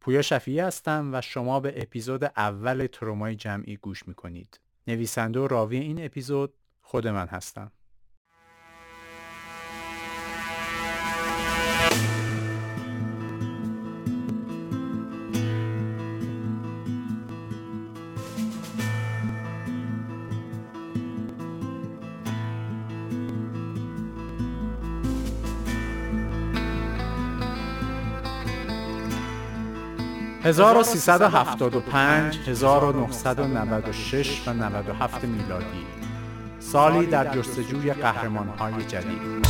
پویا شفیعی هستم و شما به اپیزود اول ترومای جمعی گوش می‌کنید. نویسنده و راوی این اپیزود خود من هستم. 1375 1996 و 97 میلادی. سالی در جستجوی قهرمانهای جدید.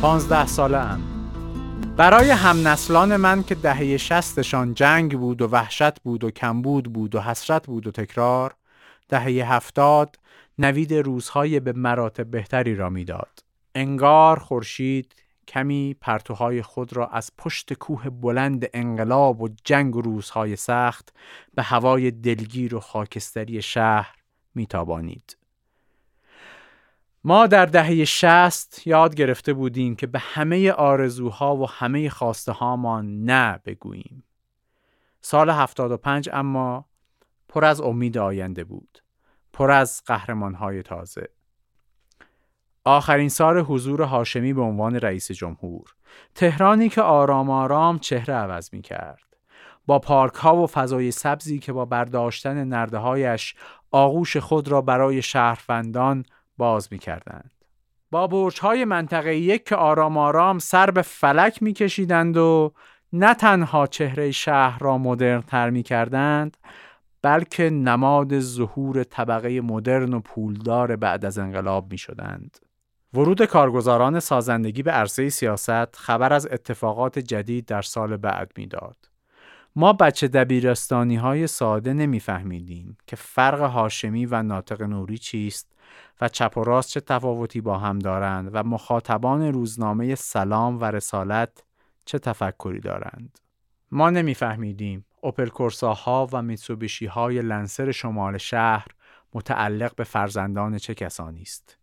پانزده ساله ام برای همنسلان من که دهه شستشان جنگ بود و وحشت بود و کمبود بود و حسرت بود و تکرار دهه هفتاد نوید روزهای به مراتب بهتری را می‌داد. انگار خورشید کمی پرتوهای خود را از پشت کوه بلند انقلاب و جنگ و روزهای سخت به هوای دلگیر و خاکستری شهر میتابانید. ما در دهه شست یاد گرفته بودیم که به همه آرزوها و همه خواسته هامان نه بگوییم. سال 75 اما پر از امید آینده بود. پر از قهرمانهای تازه. آخرین سال حضور هاشمی به عنوان رئیس جمهور. تهرانی که آرام آرام چهره عوض می کرد. با پارک ها و فضای سبزی که با برداشتن نرده هایش آغوش خود را برای شهروندان باز می کردند. با برج های منطقه یک که آرام آرام سر به فلک می کشیدند و نه تنها چهره شهر را مدرن تر می کردند بلکه نماد ظهور طبقه مدرن و پولدار بعد از انقلاب می شدند. ورود کارگزاران سازندگی به عرصه سیاست خبر از اتفاقات جدید در سال بعد می‌داد. ما بچه دبیرستانی های ساده نمیفهمیدیم که فرق هاشمی و ناطق نوری چیست و چپ و راست چه تفاوتی با هم دارند و مخاطبان روزنامه سلام و رسالت چه تفکری دارند. ما نمیفهمیدیم اوپل کورساها و میتسوبیشی های لنسر شمال شهر متعلق به فرزندان چه کسانی است.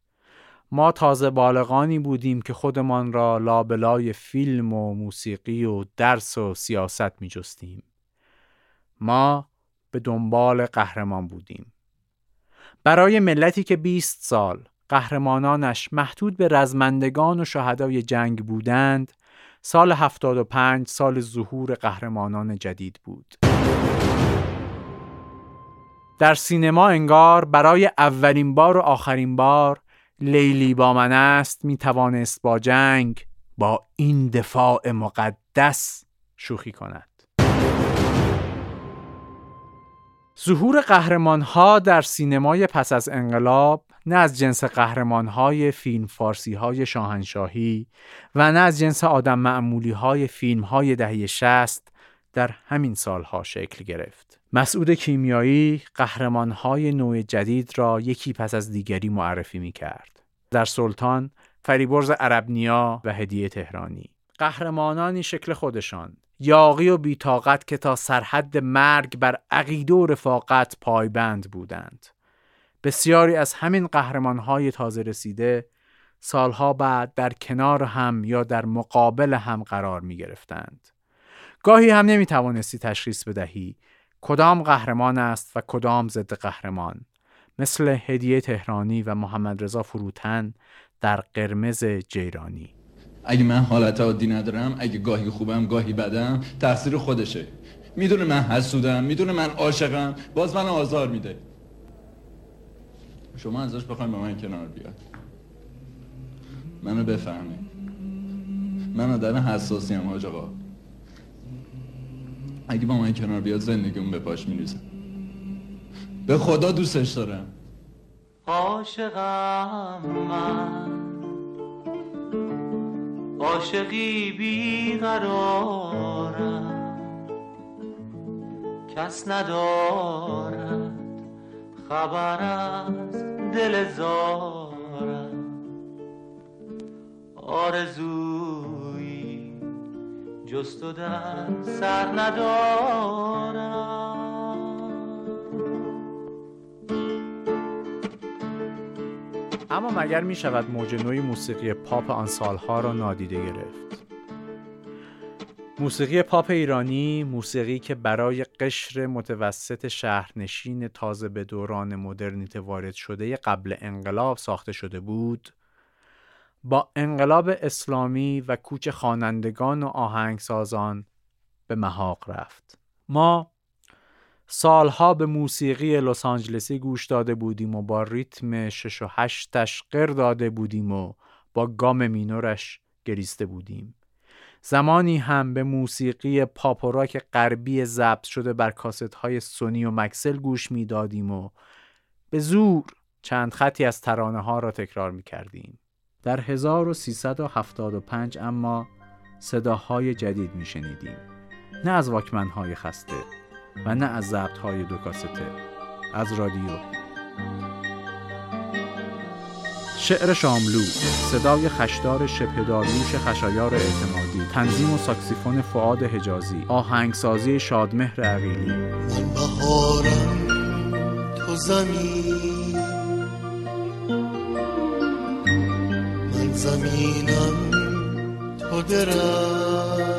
ما تازه بالغانی بودیم که خودمان را لابلای فیلم و موسیقی و درس و سیاست می جستیم. ما به دنبال قهرمان بودیم. برای ملتی که 20 سال قهرمانانش محدود به رزمندگان و شهدای جنگ بودند سال 75 سال ظهور قهرمانان جدید بود. در سینما انگار برای اولین بار و آخرین بار لیلی با من است می توانست با جنگ با این دفاع مقدس شوخی کند. ظهور قهرمان ها در سینمای پس از انقلاب نه از جنس قهرمان های فیلم فارسی های شاهنشاهی و نه از جنس آدم معمولی های فیلم های دهه شست در همین سالها شکل گرفت. مسعود کیمیایی قهرمان های نوع جدید را یکی پس از دیگری معرفی می کرد. در سلطان، فریبرز عربنیا و هدیه تهرانی. قهرمانانی شکل خودشان یاقی و بیتاقت که تا سرحد مرگ بر عقیده و رفاقت پایبند بودند. بسیاری از همین قهرمانهای تازه رسیده سالها بعد در کنار هم یا در مقابل هم قرار می گرفتند. گاهی هم نمی توانستی تشخیص بدهی کدام قهرمان است و کدام ضد قهرمان مثل هدیه تهرانی و محمد رضا فروتن در قرمز جیرانی اگه من حالت عادی ندارم اگه گاهی خوبم گاهی بدم تقصیر خودشه. می‌دونه من حسودم می‌دونه من عاشقم. باز من آزار میده. شما ازش بخوایم با من کنار بیاد. منو بفهمه. من آدم حساسی هم آقا. اگه با من کنار بیاد زندگیمون به پاش میریزم. به خدا دوستش دارم. عاشقم من. عاشقی بیقرارم کس ندارد خبر از دل زارم آرزوی جست و در سر ندارم. اما مگر می شود موج نوعی موسیقی پاپ آن سالها را نادیده گرفت؟ موسیقی پاپ ایرانی موسیقی که برای قشر متوسط شهرنشین تازه به دوران مدرنیته وارد شده قبل انقلاب ساخته شده بود با انقلاب اسلامی و کوچ خوانندگان و آهنگسازان به محاق رفت. ما سالها به موسیقی لس آنجلسی گوش داده بودیم و با ریتم شش و هشتش قر داده بودیم و با گام مینورش گریسته بودیم زمانی هم به موسیقی پاپ و راک غربی ضبط شده بر کاست های سونی و مکسل گوش می‌دادیم و به زور چند خطی از ترانه ها را تکرار می کردیم. در 1375 اما صداهای جدید می شنیدیم. نه از واکمنهای خسته و نه از ضبط های دو کاسته از رادیو. شعر شاملو صدای خشدار شپداریوش خشایار اعتمادی تنظیم و ساکسیفون فعاد حجازی آهنگسازی شادمهر عقیلی. بهارم تو زمین من زمینم تو درم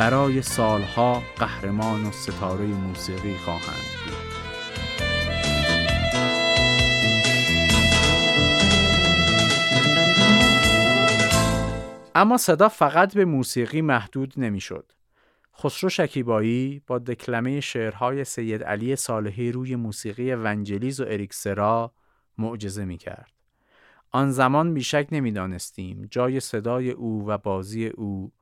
برای سالها قهرمان و ستاره موسیقی خواهند بود اما صدا فقط به موسیقی محدود نمی‌شد. خسرو شکیبایی با دکلمه شعرهای سید علی صالحی روی موسیقی ونجلیز و اریکسرا معجزه می کرد. آن زمان بیشک نمی‌دانستیم جای صدای او و بازی او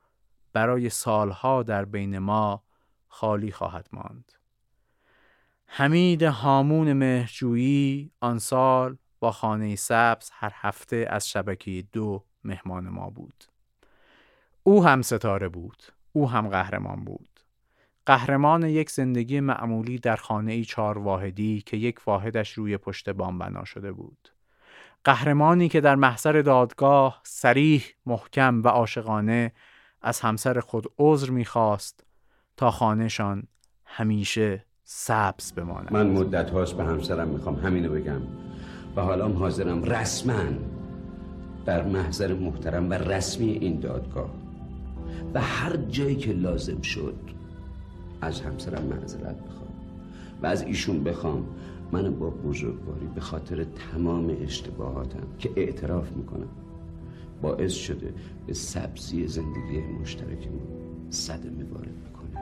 برای سالها در بین ما خالی خواهد ماند. حمید هامون مهرجویی آن سال با خانه سبز هر هفته از شبکه دو مهمان ما بود. او هم ستاره بود. او هم قهرمان بود. قهرمان یک زندگی معمولی در خانه ای چهار واحدی که یک واحدش روی پشت بام بنا شده بود. قهرمانی که در محضر دادگاه سریح محکم و عاشقانه از همسر خود عذر می‌خواست تا خانهشان همیشه سبز بماند. من مدت هاست به همسرم می‌خوام همینو بگم. و حالا حاضرم رسما در محضر محترم و رسمی این دادگاه. و هر جایی که لازم شد از همسرم معذرت بخوام. و از ایشون بخوام. من با بزرگواری به خاطر تمام اشتباهاتم که اعتراف می‌کنم. باعث شده به سبزی زندگی مشترکمون صدمه وارد می‌کنه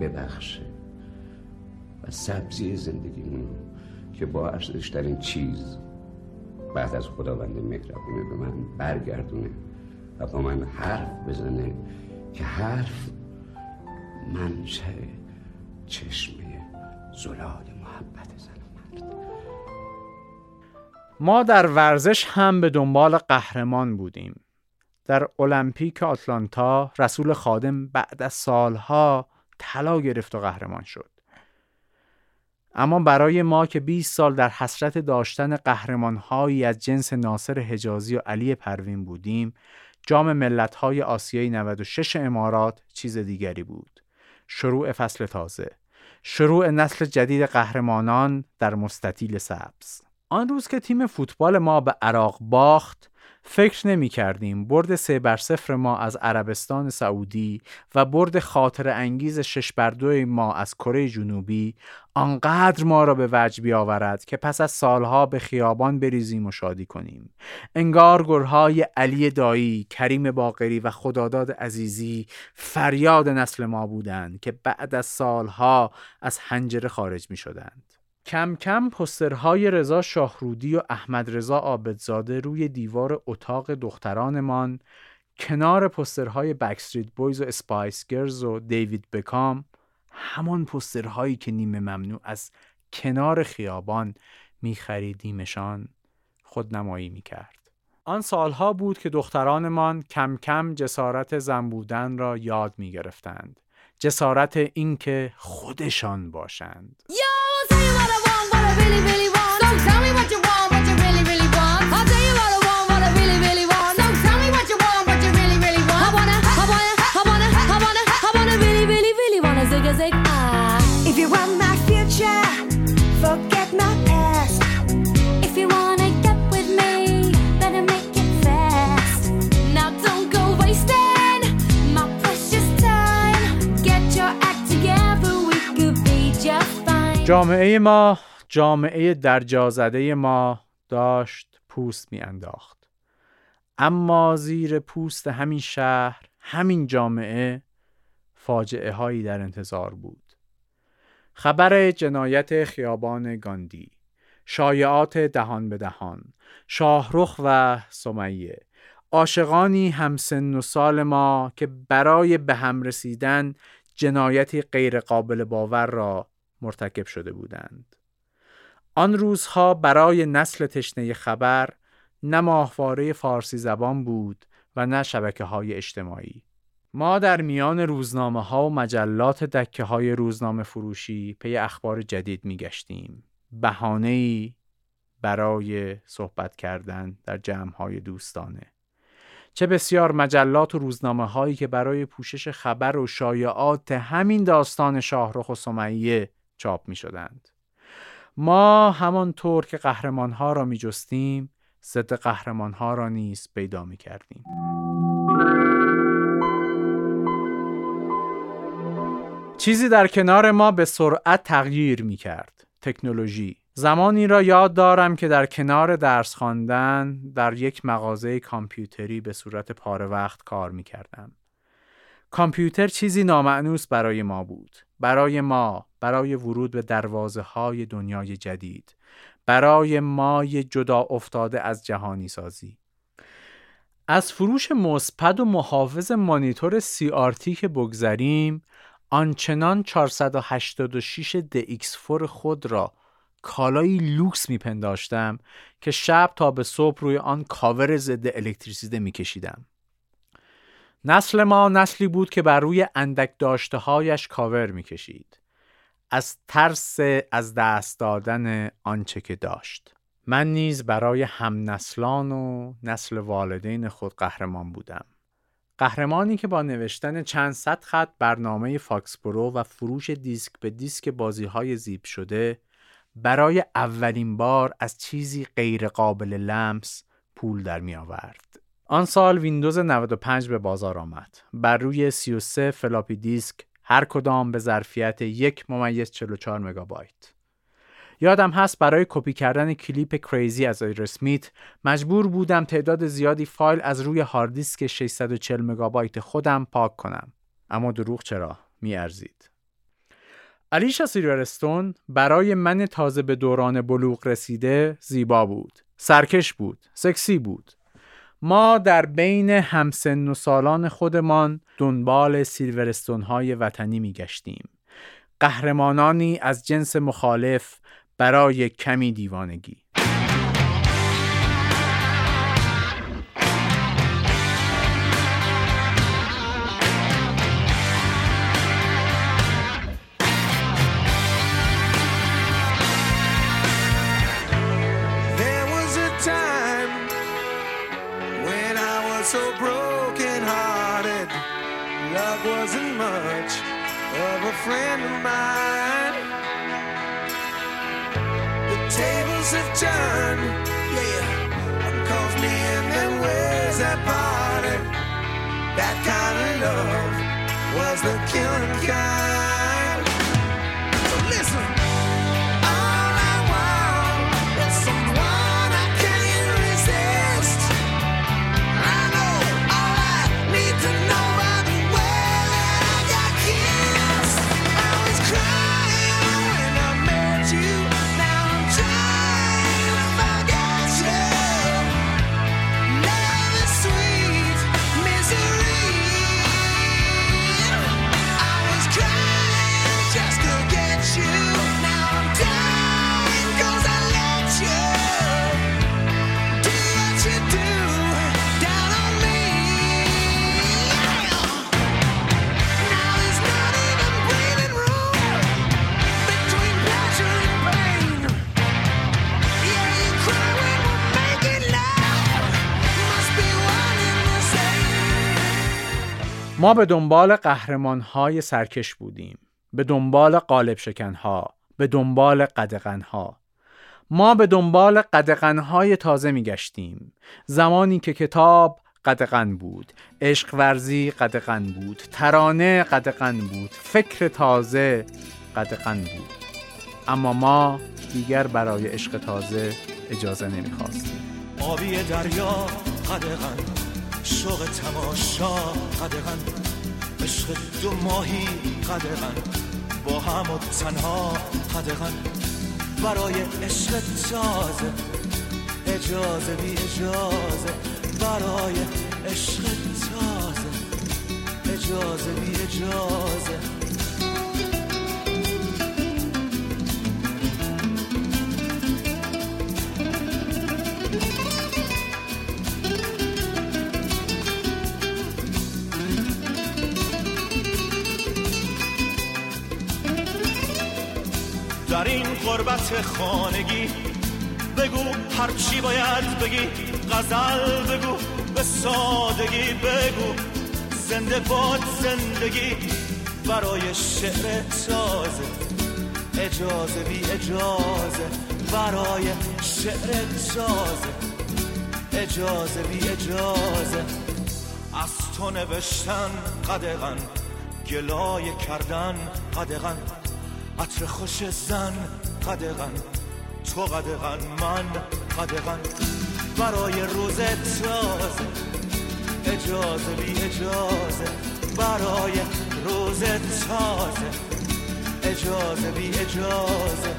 ببخشه. و سبزی زندگیمون که با ارزشترین چیز بعد از خداوند مهربونه به من برگردونه و با من حرف بزنه که حرف منشه چشمه زلال محبت زن ما در ورزش هم به دنبال قهرمان بودیم. در المپیک آتلانتا رسول خادم بعد از سالها طلا گرفت و قهرمان شد. اما برای ما که 20 سال در حسرت داشتن قهرمانهایی از جنس ناصر حجازی و علی پروین بودیم جام ملت‌های آسیای 96 امارات چیز دیگری بود. شروع فصل تازه. شروع نسل جدید قهرمانان در مستطیل سبز. آن روز که تیم فوتبال ما به عراق باخت فکر نمی کردیم برد سه بر صفر ما از عربستان سعودی و برد خاطر انگیز شش بر دو ما از کره جنوبی آنقدر ما را به وجه بیاورد که پس از سالها به خیابان بریزیم و شادی کنیم. انگار گرهای علی دایی، کریم باقری و خداداد عزیزی فریاد نسل ما بودند که بعد از سالها از حنجره خارج می شدند کم کم پوسترهای رضا شاهرودی و احمد رضا عابدزاده روی دیوار اتاق دخترانمان کنار پوسترهای Backstreet Boys و Spice Girls و دیوید بکام همان پوسترهایی که نیمه ممنوع از کنار خیابان میخریدیمشان خودنمایی می‌کرد. آن سالها بود که دخترانمان کم کم جسارت زن بودن را یاد می‌گرفتند. جسارت اینکه خودشان باشند. جامعه ما جامعه درجازده ما داشت پوست می انداخت. اما زیر پوست همین شهر همین جامعه فاجعه هایی در انتظار بود. خبر جنایت خیابان گاندی شایعات دهان به دهان شاهرخ و سمیه عاشقانی همسن و سال ما که برای به هم رسیدن جنایتی غیرقابل باور را مرتکب شده بودند. آن روزها برای نسل تشنه خبر نه ماهواره فارسی زبان بود و نه شبکه های اجتماعی. ما در میان روزنامه ها و مجلات دکه های روزنامه فروشی پی اخبار جدید می گشتیم. بهانه برای صحبت کردن در جمع های دوستانه. چه بسیار مجلات و روزنامه هایی که برای پوشش خبر و شایعات همین داستان شاهرخ و سمیه چاپ می شدند. ما همانطور که قهرمان ها را می جستیم ضد قهرمان ها را نیز پیدا می کردیم. چیزی در کنار ما به سرعت تغییر می کرد. تکنولوژی. زمانی را یاد دارم که در کنار درس خواندن در یک مغازه کامپیوتری به صورت پاره وقت کار می کردم. کامپیوتر چیزی نامعنوس برای ما بود. برای ما برای ورود به دروازه های دنیای جدید برای مای جدا افتاده از جهانی سازی از فروش مثبت و محافظ مانیتور CRT که بگذریم آنچنان 486 DX4 خود را کالایی لوکس میپنداشتم که شب تا به صبح روی آن کاور ضد الکتریسیته میکشیدم. نسل ما نسلی بود که بر روی اندک داشته هایش کاور می‌کشید. از ترس از دست دادن آنچه که داشت من نیز برای هم نسلان و نسل والدین خود قهرمان بودم قهرمانی که با نوشتن چند صد خط برنامه FoxPro و فروش دیسک به دیسک بازی های زیب شده برای اولین بار از چیزی غیر قابل لمس پول در می آورد. آن سال ویندوز 95 به بازار آمد. بر روی 33 فلاپی دیسک هر کدام به ظرفیت یک ممیز 44 مگابایت. یادم هست برای کپی کردن کلیپ Crazy از Aerosmith مجبور بودم تعداد زیادی فایل از روی هارد دیسک 640 مگابایت خودم پاک کنم. اما دروغ چرا؟ میارزید. آلیشیا سیلورستون برای من تازه به دوران بلوغ رسیده زیبا بود. سرکش بود. سکسی بود. ما در بین همسن و سالان خودمان دنبال سیلورستون های وطنی می گشتیم. قهرمانانی از جنس مخالف برای کمی دیوانگی so broken hearted. Love wasn't much of a friend of mine. The tables have turned, yeah. Calls me and where's that party? That kind of love was the killing kind. ما به دنبال قهرمان های سرکش بودیم. به دنبال قالب شکن ها به دنبال قدغن ها ما به دنبال قدغن های تازه می گشتیم زمانی که کتاب قدغن بود. عشق ورزی قدغن بود. ترانه قدغن بود. فکر تازه قدغن بود. اما ما دیگر برای عشق تازه اجازه نمی خواستیم آبی دریا قدغن. شوق تماشا قدغن عشق دو ماهی قدغن با هم و تنها قدغن. برای عشق تازه اجازه بی اجازه. برای عشق تازه اجازه بی اجازه. قربت خانگی. بگو هر چی باید بگی غزل بگو به سادگی بگو. زنده باد زندگی برای شعر تازه. اجازه بی اجازه برای شعر تازه. اجازه بی اجازه. از تو نوشتن قدغن گلایه کردن قدغن. عطر خوش زن قدغن تو قدغن من قدغن. برای روز تازه اجازه بی اجازه. برای روز تازه اجازه بی اجازه.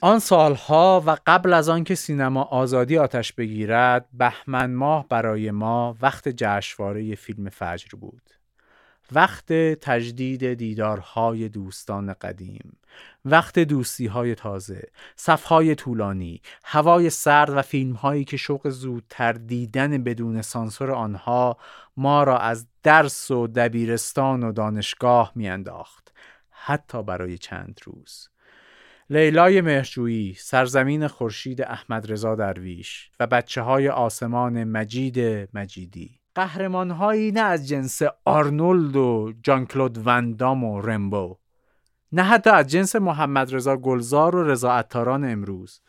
آن سالها و قبل از آنکه سینما آزادی آتش بگیرد بهمن ماه برای ما وقت جشنواره فیلم فجر بود. وقت تجدید دیدارهای دوستان قدیم وقت دوستیهای تازه صفهای طولانی هوای سرد و فیلمهایی که شوق زودتر دیدن بدون سانسور آنها ما را از درس و دبیرستان و دانشگاه میانداخت حتی برای چند روز. لیلای مهرجویی، سرزمین خورشید احمد رضا درویش و بچه های آسمان مجید مجیدی قهرمانهایی نه از جنس آرنولد و جان کلود وندام و رمبو نه حتی از جنس محمد رضا گلزار و رضا عطاران امروز.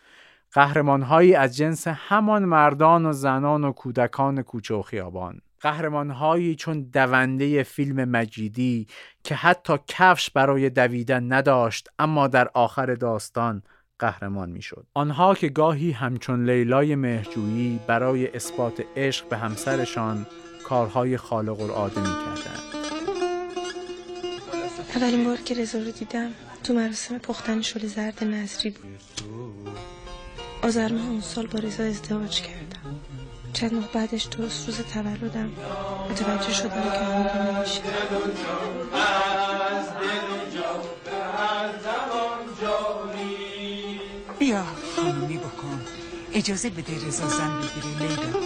قهرمانهایی از جنس همان مردان و زنان و کودکان کوچه و خیابان. قهرمانهایی چون دونده فیلم مجیدی که حتی کفش برای دویدن نداشت اما در آخر داستان قهرمان می‌شد. آنها که گاهی همچون لیلای مهرجویی برای اثبات عشق به همسرشان کارهای خالق العاده می‌کردند. اولین بار که رضا رو دیدم تو مراسم پختن شل زرد نظری بود آذر ماه اون سال با رضا ازدواج کردم چند ماه بعدش درست روز تولدم متوجه شدم که حامله نمیشه اجازه بده رضا زن بگیره لیلا.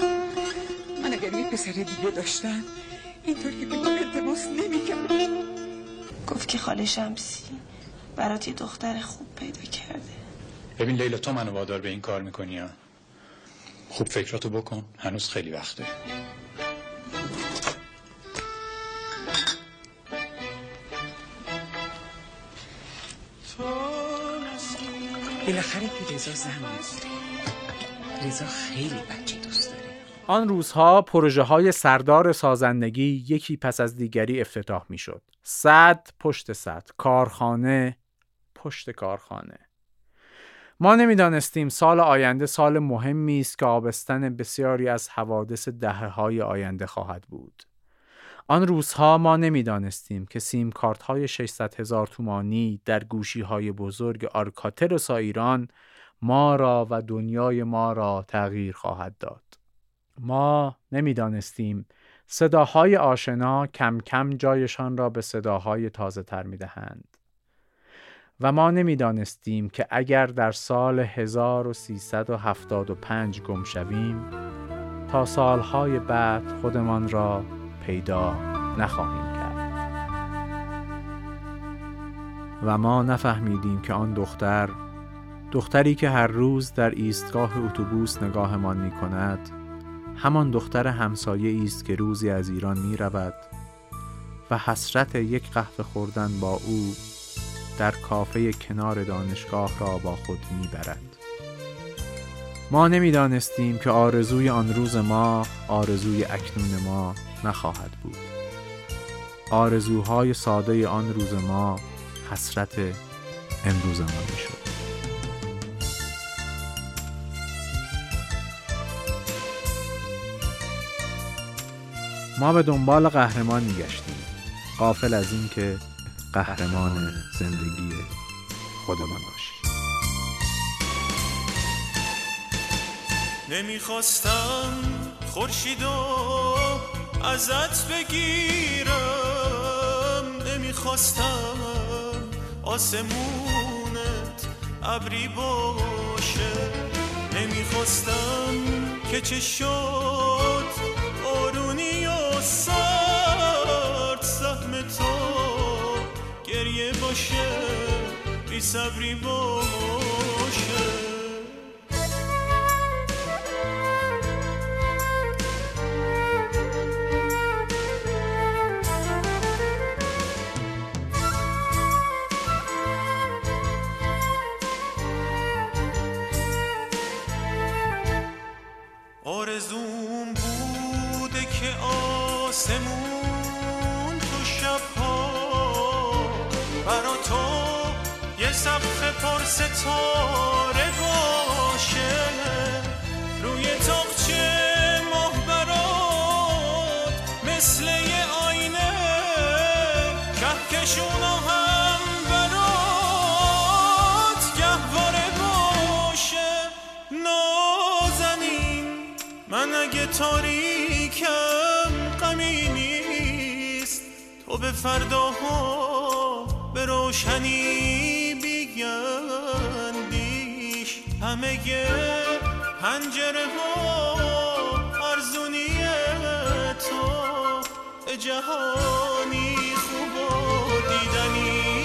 من اگر یه پسر دیگه داشتم اینطوری به من التماس نمی‌کردم. گفت که خاله شمسی برات یه دختر خوب پیدا کرده. ببین لیلا تو منو وادار به این کار می‌کنی ها؟ خوب فکراتو بکن هنوز خیلی وقته. بالاخره که رضا زن می‌گیره رضا خیلی بچه دوست داره آن روزها پروژه های سردار سازندگی یکی پس از دیگری افتتاح می شد. صد پشت صد، کارخانه پشت کارخانه. ما نمی‌دانستیم سال آینده سال مهمی است که آبستن بسیاری از حوادث دهه های آینده خواهد بود. آن روزها ما نمی‌دانستیم که سیم کارت های 600 هزار تومانی در گوشی های بزرگ آرکاتل و ایران ما را و دنیای ما را تغییر خواهد داد. ما نمی‌دانستیم صداهای آشنا کم کم جایشان را به صداهای تازه تر می دهند. و ما نمی‌دانستیم که اگر در سال 1375 گم شویم تا سالهای بعد خودمان را پیدا نخواهیم کرد و ما نفهمیدیم که آن دختر دختری که هر روز در ایستگاه اتوبوس نگاهمان می کند همان دختر همسایه است که روزی از ایران می رود و حسرت یک قهوه خوردن با او در کافه کنار دانشگاه را با خود می برد. ما نمی‌دانستیم که آرزوی آن روز ما آرزوی اکنون ما نخواهد بود آرزوهای ساده آن روز ما حسرت امروز ما می ما به دنبال قهرمان می گشتیم قافل از این که قهرمان زندگی خودمان باشیم. نمی‌خواستم خورشیدو ازت بگیرم. نمی‌خواستم آسمونت ابری باشه. نمی‌خواستم که چه شد باشه بی صبری باشه. من اگه تاریکم غمی نیست تو به فرداها به روشنی بیگندیش همه پنجره ها ارزونی تو جهانی خوب و دیدنی.